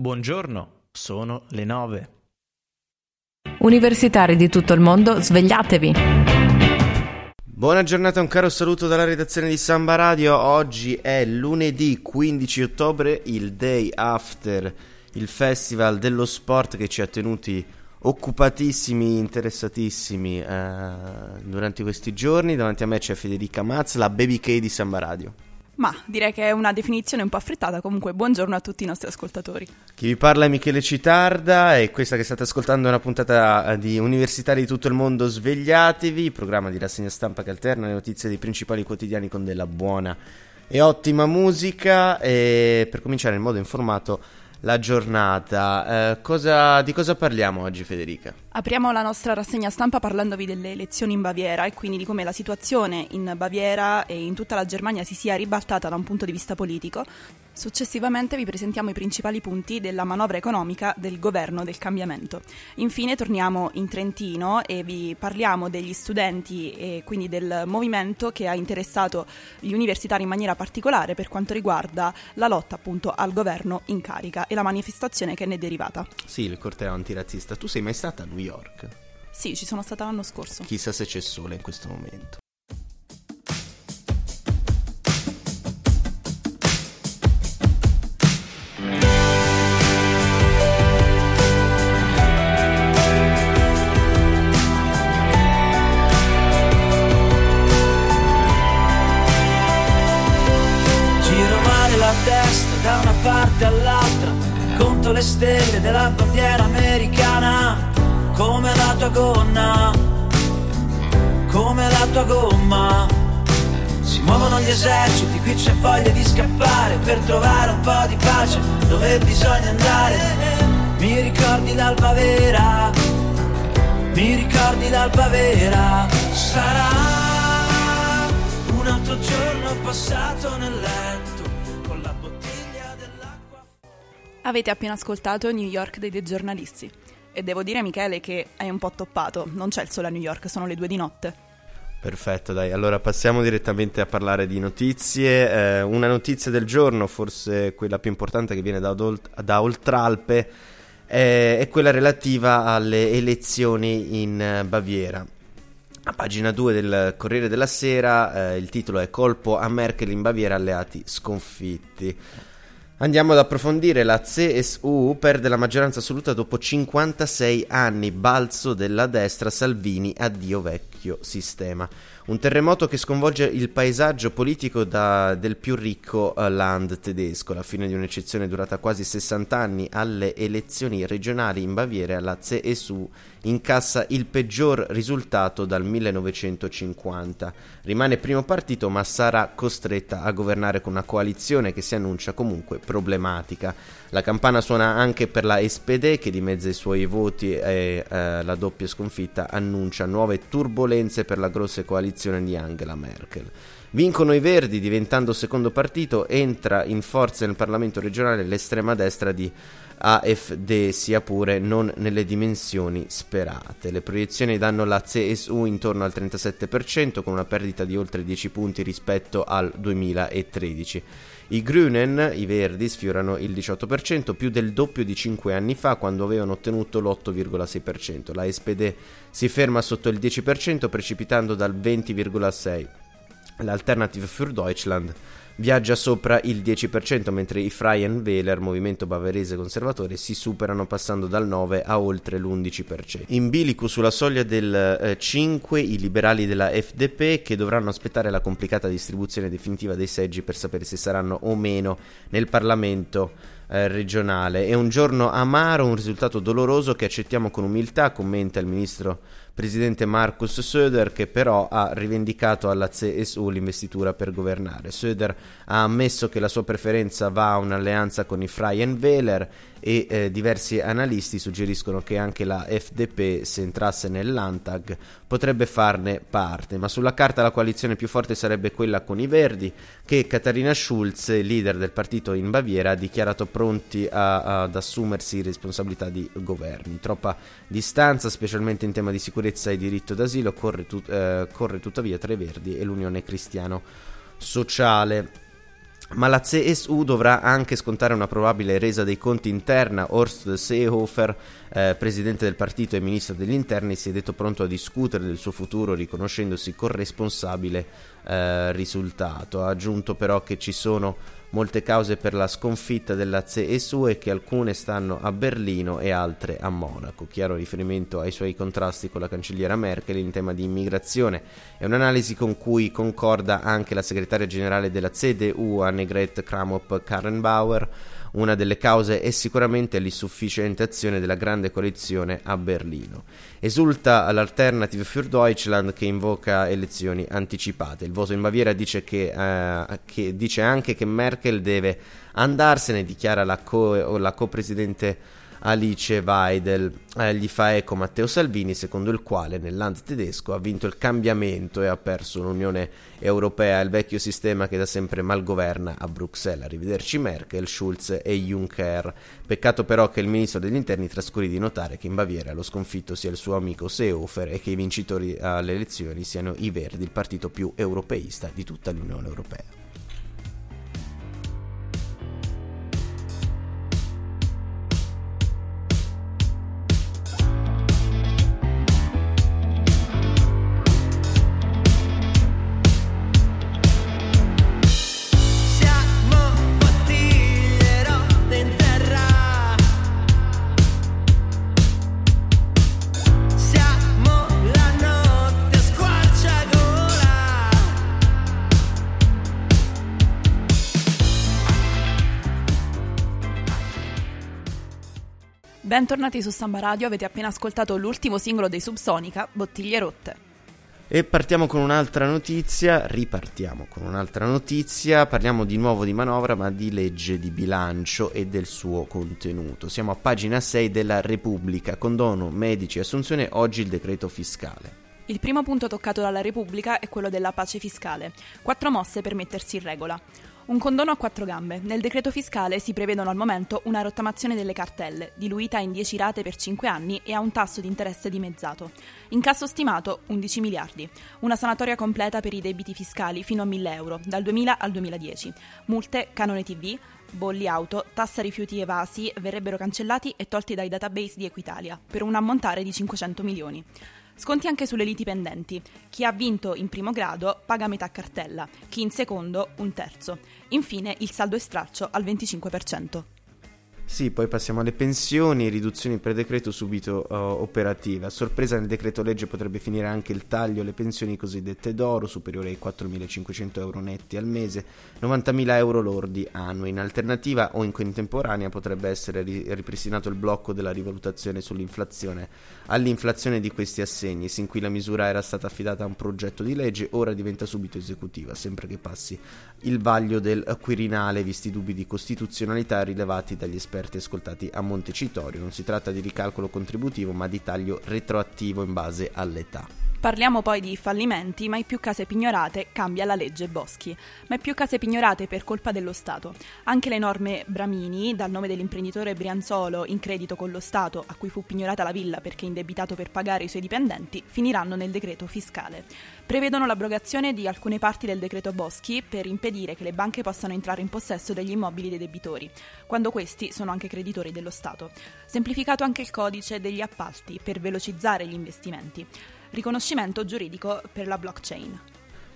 Buongiorno, sono le 9. Universitari di tutto il mondo, svegliatevi! Buona giornata, un caro saluto dalla redazione di Samba Radio. Oggi è lunedì 15 ottobre, il day after il festival dello sport che ci ha tenuti occupatissimi, interessatissimi eh, durante questi giorni. Davanti a me c'è Federica Mazz, la baby K di Samba Radio. Ma direi che è una definizione un po' affrettata, comunque buongiorno a tutti i nostri ascoltatori. Chi vi parla è Michele Citarda e questa che state ascoltando è una puntata eh, di Universitari di tutto il mondo Svegliatevi, programma di rassegna stampa che alterna le notizie dei principali quotidiani con della buona e ottima musica e per cominciare in modo informato la giornata. Eh, cosa, di cosa parliamo oggi, Federica? Apriamo la nostra rassegna stampa parlandovi delle elezioni in Baviera e quindi di come la situazione in Baviera e in tutta la Germania si sia ribaltata da un punto di vista politico. Successivamente vi presentiamo i principali punti della manovra economica del governo del cambiamento. Infine torniamo in Trentino e vi parliamo degli studenti e quindi del movimento che ha interessato gli universitari in maniera particolare per quanto riguarda la lotta appunto al governo in carica e la manifestazione che ne è derivata. Sì, il corteo antirazzista. Tu sei mai stata a New York? Sì, ci sono stata l'anno scorso. Chissà se c'è sole in questo momento. Gli eserciti, qui c'è voglia di scappare per trovare un po' di pace dove bisogna andare. Mi ricordi l'alba vera, mi ricordi l'alba vera. Sarà un altro giorno passato nel letto con la bottiglia dell'acqua. Avete appena ascoltato New York dei dei giornalisti. E devo dire, Michele, che hai un po' toppato. Non c'è il sole a New York, sono le due di notte. Perfetto, dai. Allora passiamo direttamente a parlare di notizie. Eh, una notizia del giorno, forse quella più importante che viene da, Olt- da Oltralpe, eh, è quella relativa alle elezioni in eh, Baviera. A pagina 2 del Corriere della Sera eh, il titolo è Colpo a Merkel in Baviera, alleati sconfitti. Andiamo ad approfondire la CSU perde la maggioranza assoluta dopo 56 anni, balzo della destra, Salvini, addio vecchio sistema. Un terremoto che sconvolge il paesaggio politico da- del più ricco eh, land tedesco. La fine di un'eccezione durata quasi 60 anni alle elezioni regionali in Baviera, la CSU incassa il peggior risultato dal 1950. Rimane primo partito ma sarà costretta a governare con una coalizione che si annuncia comunque problematica. La campana suona anche per la SPD che dimezza i suoi voti e eh, la doppia sconfitta annuncia nuove turbulenze per la grossa coalizione di Angela Merkel. Vincono i Verdi diventando secondo partito, entra in forza nel Parlamento regionale l'estrema destra di AFD, sia pure non nelle dimensioni sperate. Le proiezioni danno la CSU intorno al 37%, con una perdita di oltre 10 punti rispetto al 2013. I Grünen, i Verdi, sfiorano il 18%, più del doppio di 5 anni fa, quando avevano ottenuto l'8,6%. La SPD si ferma sotto il 10%, precipitando dal 20,6%. L'Alternative für Deutschland viaggia sopra il 10%, mentre i Freien Wähler, movimento bavarese conservatore, si superano passando dal 9 a oltre l'11%. In bilico sulla soglia del eh, 5 i liberali della FDP che dovranno aspettare la complicata distribuzione definitiva dei seggi per sapere se saranno o meno nel Parlamento eh, regionale. È un giorno amaro, un risultato doloroso che accettiamo con umiltà, commenta il ministro presidente Markus Söder che però ha rivendicato alla CSU l'investitura per governare. Söder ha ammesso che la sua preferenza va a un'alleanza con i Freien Wähler e eh, diversi analisti suggeriscono che anche la FDP, se entrasse nel Landtag, potrebbe farne parte, ma sulla carta la coalizione più forte sarebbe quella con i Verdi, che Katharina Schulz, leader del partito in Baviera, ha dichiarato pronti a, ad assumersi responsabilità di governi. Troppa distanza, specialmente in tema di sicurezza e diritto d'asilo, corre, tut- eh, corre tuttavia tra i Verdi e l'Unione Cristiano Sociale. ma la CSU dovrà anche scontare una probabile resa dei conti interna. Horst Seehofer, eh, presidente del partito e ministro degli interni, si è detto pronto a discutere del suo futuro riconoscendosi corresponsabile eh, risultato. Ha aggiunto però che ci sono molte cause per la sconfitta della CSU e che alcune stanno a Berlino e altre a Monaco. Chiaro riferimento ai suoi contrasti con la cancelliera Merkel in tema di immigrazione. È un'analisi con cui concorda anche la segretaria generale della CDU, Annegret Kramop-Karrenbauer una delle cause è sicuramente l'insufficiente azione della grande coalizione a Berlino. Esulta l'Alternative für Deutschland che invoca elezioni anticipate. Il voto in Baviera dice, che, eh, che dice anche che Merkel deve andarsene, dichiara la, co- la copresidente Alice Weidel. Eh, gli fa eco Matteo Salvini, secondo il quale nel land tedesco ha vinto il cambiamento e ha perso l'Unione Europea, il vecchio sistema che da sempre malgoverna a Bruxelles. Arrivederci Merkel, Schulz e Juncker. Peccato però che il ministro degli interni trascuri di notare che in Baviera lo sconfitto sia il suo amico Seehofer e che i vincitori alle elezioni siano i Verdi, il partito più europeista di tutta l'Unione Europea. Bentornati su Samba Radio, avete appena ascoltato l'ultimo singolo dei Subsonica, Bottiglie rotte. E partiamo con un'altra notizia, ripartiamo con un'altra notizia, parliamo di nuovo di manovra ma di legge di bilancio e del suo contenuto. Siamo a pagina 6 della Repubblica, condono, medici, assunzione, oggi il decreto fiscale. Il primo punto toccato dalla Repubblica è quello della pace fiscale. Quattro mosse per mettersi in regola. Un condono a quattro gambe. Nel decreto fiscale si prevedono al momento una rottamazione delle cartelle, diluita in 10 rate per 5 anni e a un tasso di interesse dimezzato. Incasso stimato 11 miliardi. Una sanatoria completa per i debiti fiscali fino a 1000 euro, dal 2000 al 2010. Multe, canone TV, bolli auto, tassa rifiuti evasi verrebbero cancellati e tolti dai database di Equitalia, per un ammontare di 500 milioni. Sconti anche sulle liti pendenti. Chi ha vinto in primo grado paga metà cartella, chi in secondo un terzo. Infine il saldo e straccio al 25%. Sì, poi passiamo alle pensioni, riduzioni per decreto subito uh, operative. A sorpresa nel decreto legge potrebbe finire anche il taglio alle pensioni cosiddette d'oro, superiori ai 4.500 euro netti al mese, 90.000 euro lordi annui. In alternativa o in contemporanea potrebbe essere ri- ripristinato il blocco della rivalutazione sull'inflazione all'inflazione di questi assegni. Sin qui la misura era stata affidata a un progetto di legge, ora diventa subito esecutiva, sempre che passi il vaglio del Quirinale, visti i dubbi di costituzionalità rilevati dagli esperti esperti ascoltati a Montecitorio. Non si tratta di ricalcolo contributivo, ma di taglio retroattivo in base all'età. Parliamo poi di fallimenti, mai più case pignorate, cambia la legge Boschi. Mai più case pignorate per colpa dello Stato. Anche le norme Bramini, dal nome dell'imprenditore Brianzolo in credito con lo Stato, a cui fu pignorata la villa perché indebitato per pagare i suoi dipendenti, finiranno nel decreto fiscale. Prevedono l'abrogazione di alcune parti del decreto Boschi per impedire che le banche possano entrare in possesso degli immobili dei debitori, quando questi sono anche creditori dello Stato. Semplificato anche il codice degli appalti per velocizzare gli investimenti riconoscimento giuridico per la blockchain.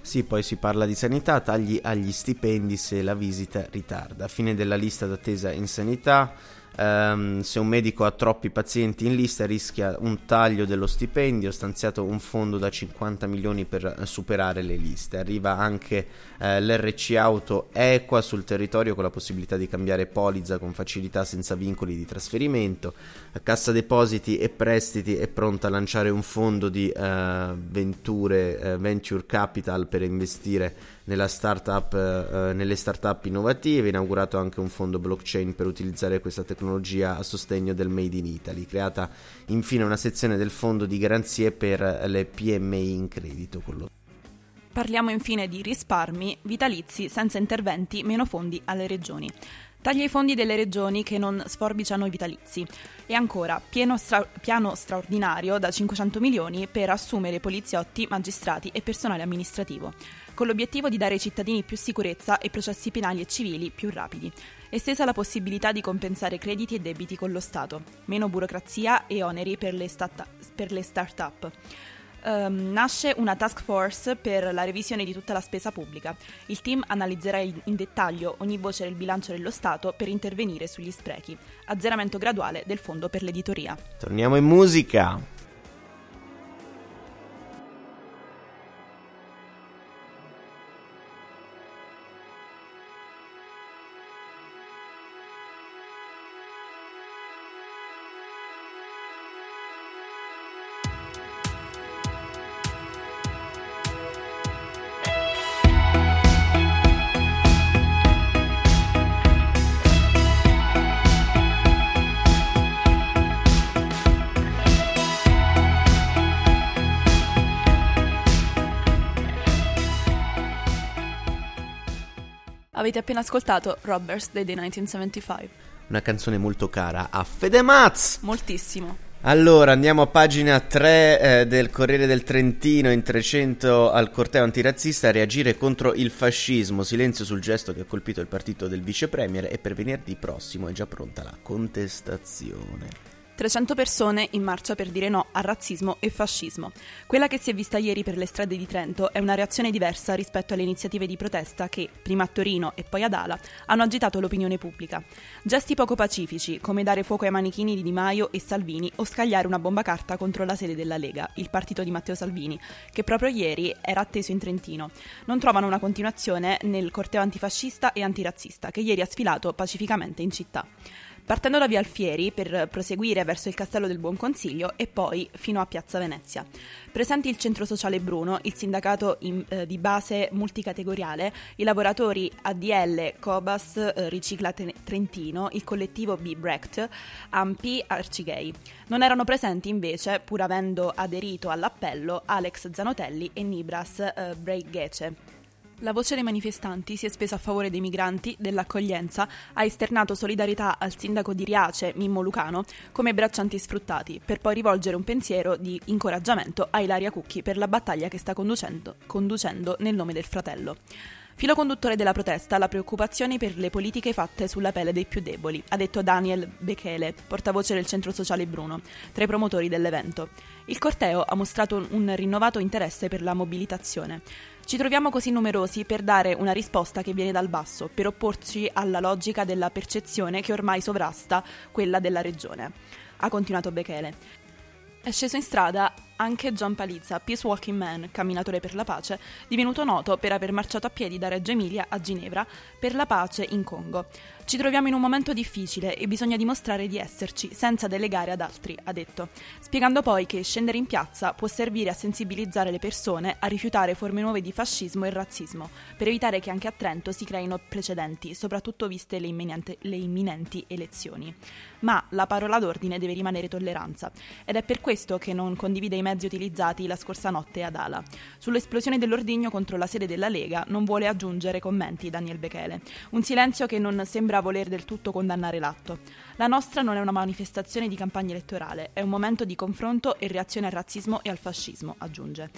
Sì, poi si parla di sanità, tagli agli stipendi se la visita ritarda. Fine della lista d'attesa in sanità, Um, se un medico ha troppi pazienti in lista rischia un taglio dello stipendio, stanziato un fondo da 50 milioni per superare le liste. Arriva anche uh, l'RC Auto Equa sul territorio con la possibilità di cambiare polizza con facilità senza vincoli di trasferimento. Cassa Depositi e Prestiti è pronta a lanciare un fondo di uh, venture, uh, venture capital per investire startup, eh, nelle start-up innovative, inaugurato anche un fondo blockchain per utilizzare questa tecnologia a sostegno del Made in Italy, creata infine una sezione del fondo di garanzie per le PMI in credito. Parliamo infine di risparmi vitalizi senza interventi, meno fondi alle regioni. Taglia i fondi delle regioni che non sforbiciano i vitalizi. E ancora, stra- piano straordinario da 500 milioni per assumere poliziotti, magistrati e personale amministrativo, con l'obiettivo di dare ai cittadini più sicurezza e processi penali e civili più rapidi. Estesa la possibilità di compensare crediti e debiti con lo Stato. Meno burocrazia e oneri per le, stat- per le start-up um, nasce una task force per la revisione di tutta la spesa pubblica. Il team analizzerà in dettaglio ogni voce del bilancio dello Stato per intervenire sugli sprechi. Azzeramento graduale del fondo per l'editoria. Torniamo in musica. Avete appena ascoltato Robbers dei The 1975. Una canzone molto cara a Fedemaz. Moltissimo. Allora, andiamo a pagina 3 eh, del Corriere del Trentino in 300 al corteo antirazzista a reagire contro il fascismo. Silenzio sul gesto che ha colpito il partito del vice premier e per venerdì prossimo è già pronta la contestazione. 300 persone in marcia per dire no al razzismo e fascismo. Quella che si è vista ieri per le strade di Trento è una reazione diversa rispetto alle iniziative di protesta che, prima a Torino e poi ad Ala, hanno agitato l'opinione pubblica. Gesti poco pacifici, come dare fuoco ai manichini di Di Maio e Salvini o scagliare una bomba carta contro la sede della Lega, il partito di Matteo Salvini, che proprio ieri era atteso in Trentino, non trovano una continuazione nel corteo antifascista e antirazzista che ieri ha sfilato pacificamente in città partendo da Via Alfieri per proseguire verso il Castello del Buon Consiglio e poi fino a Piazza Venezia. Presenti il Centro Sociale Bruno, il sindacato in, eh, di base multicategoriale, i lavoratori ADL, Cobas, eh, Ricicla Trentino, il collettivo B Brecht, Ampi, Arcigay. Non erano presenti invece, pur avendo aderito all'appello, Alex Zanotelli e Nibras eh, Breigece. La voce dei manifestanti si è spesa a favore dei migranti, dell'accoglienza, ha esternato solidarietà al sindaco di Riace, Mimmo Lucano, come braccianti sfruttati, per poi rivolgere un pensiero di incoraggiamento a Ilaria Cucchi per la battaglia che sta conducendo, conducendo nel nome del fratello. Filo conduttore della protesta, la preoccupazione per le politiche fatte sulla pelle dei più deboli, ha detto Daniel Bekele, portavoce del Centro Sociale Bruno, tra i promotori dell'evento. Il corteo ha mostrato un rinnovato interesse per la mobilitazione. Ci troviamo così numerosi per dare una risposta che viene dal basso, per opporci alla logica della percezione che ormai sovrasta quella della regione. Ha continuato Bekele. È sceso in strada anche John Palizza, Peace Walking Man, camminatore per la pace, divenuto noto per aver marciato a piedi da Reggio Emilia a Ginevra per la pace in Congo. Ci troviamo in un momento difficile e bisogna dimostrare di esserci, senza delegare ad altri, ha detto, spiegando poi che scendere in piazza può servire a sensibilizzare le persone a rifiutare forme nuove di fascismo e razzismo, per evitare che anche a Trento si creino precedenti, soprattutto viste le, le imminenti elezioni. Ma la parola d'ordine deve rimanere tolleranza, ed è per questo che non condivide i mezzi utilizzati la scorsa notte ad Ala. Sull'esplosione dell'ordigno contro la sede della Lega non vuole aggiungere commenti Daniel Bechele, un silenzio che non sembra voler del tutto condannare l'atto. La nostra non è una manifestazione di campagna elettorale, è un momento di confronto e reazione al razzismo e al fascismo, aggiunge.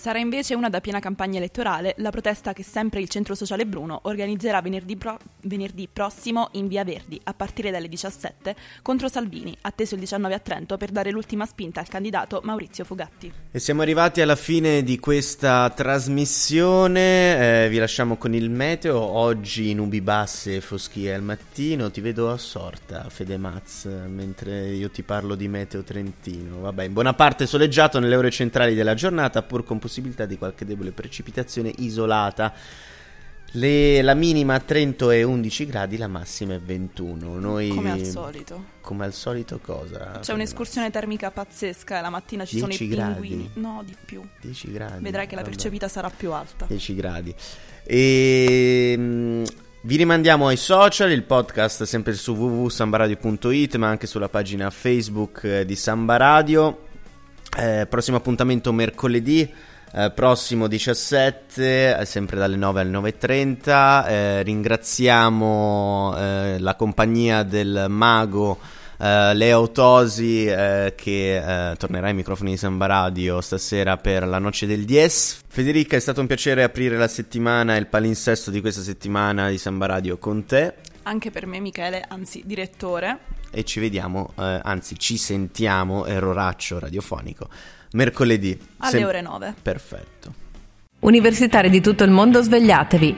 Sarà invece una da piena campagna elettorale la protesta che sempre il Centro Sociale Bruno organizzerà venerdì, pro- venerdì, prossimo in Via Verdi a partire dalle 17 contro Salvini, atteso il 19 a Trento per dare l'ultima spinta al candidato Maurizio Fugatti. E siamo arrivati alla fine di questa trasmissione, eh, vi lasciamo con il meteo, oggi nubi basse e foschie al mattino, ti vedo assorta Fede Maz mentre io ti parlo di meteo trentino, vabbè in buona parte soleggiato nelle ore centrali della giornata pur con di qualche debole precipitazione isolata. Le, la minima a Trento è 11 gradi, la massima è 21. Noi, come al solito. Come al solito cosa? C'è un'escursione termica pazzesca la mattina ci sono i gradi. pinguini. No, di più. 10 gradi. Vedrai che la vabbè. percepita sarà più alta. 10 gradi. E... Mh, vi rimandiamo ai social, il podcast sempre su www.sambaradio.it ma anche sulla pagina Facebook di Samba Radio. Eh, prossimo appuntamento mercoledì eh, prossimo 17, eh, sempre dalle 9 alle 9.30. Eh, ringraziamo eh, la compagnia del mago Leo Tosi che tornerà ai microfoni di Samba Radio stasera per la noce del Dies. Federica, è stato un piacere aprire la settimana e il palinsesto di questa settimana di Samba Radio con te. Anche per me Michele, anzi direttore. E ci vediamo, anzi ci sentiamo, erroraccio radiofonico, mercoledì. Alle sem- ore 9. Perfetto. Universitari di tutto il mondo, svegliatevi.